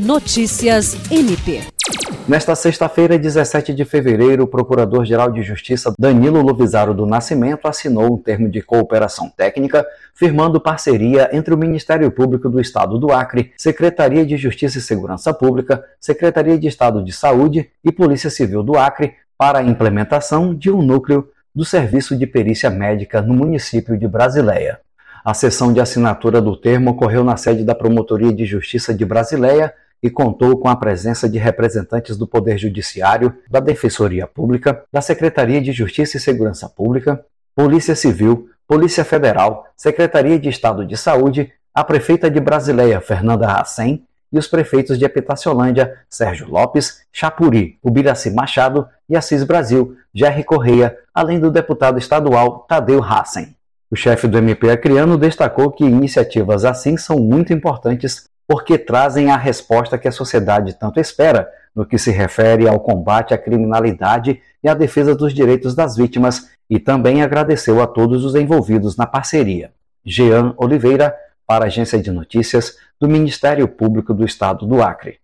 Notícias MP. Nesta sexta-feira, 17 de fevereiro, o Procurador-Geral de Justiça Danilo Lovisaro do Nascimento assinou um termo de cooperação técnica, firmando parceria entre o Ministério Público do Estado do Acre, Secretaria de Justiça e Segurança Pública, Secretaria de Estado de Saúde e Polícia Civil do Acre para a implementação de um núcleo do Serviço de Perícia Médica no município de Brasileia. A sessão de assinatura do termo ocorreu na sede da Promotoria de Justiça de Brasileia e contou com a presença de representantes do Poder Judiciário, da Defensoria Pública, da Secretaria de Justiça e Segurança Pública, Polícia Civil, Polícia Federal, Secretaria de Estado de Saúde, a prefeita de Brasileia, Fernanda Hassen, e os prefeitos de Epitaciolândia, Sérgio Lopes, Chapuri, Ubiraci Machado e Assis Brasil, Jerry Correia, além do deputado estadual Tadeu Hassen. O chefe do MP Acreano destacou que iniciativas assim são muito importantes porque trazem a resposta que a sociedade tanto espera no que se refere ao combate à criminalidade e à defesa dos direitos das vítimas e também agradeceu a todos os envolvidos na parceria. Jean Oliveira, para a Agência de Notícias do Ministério Público do Estado do Acre.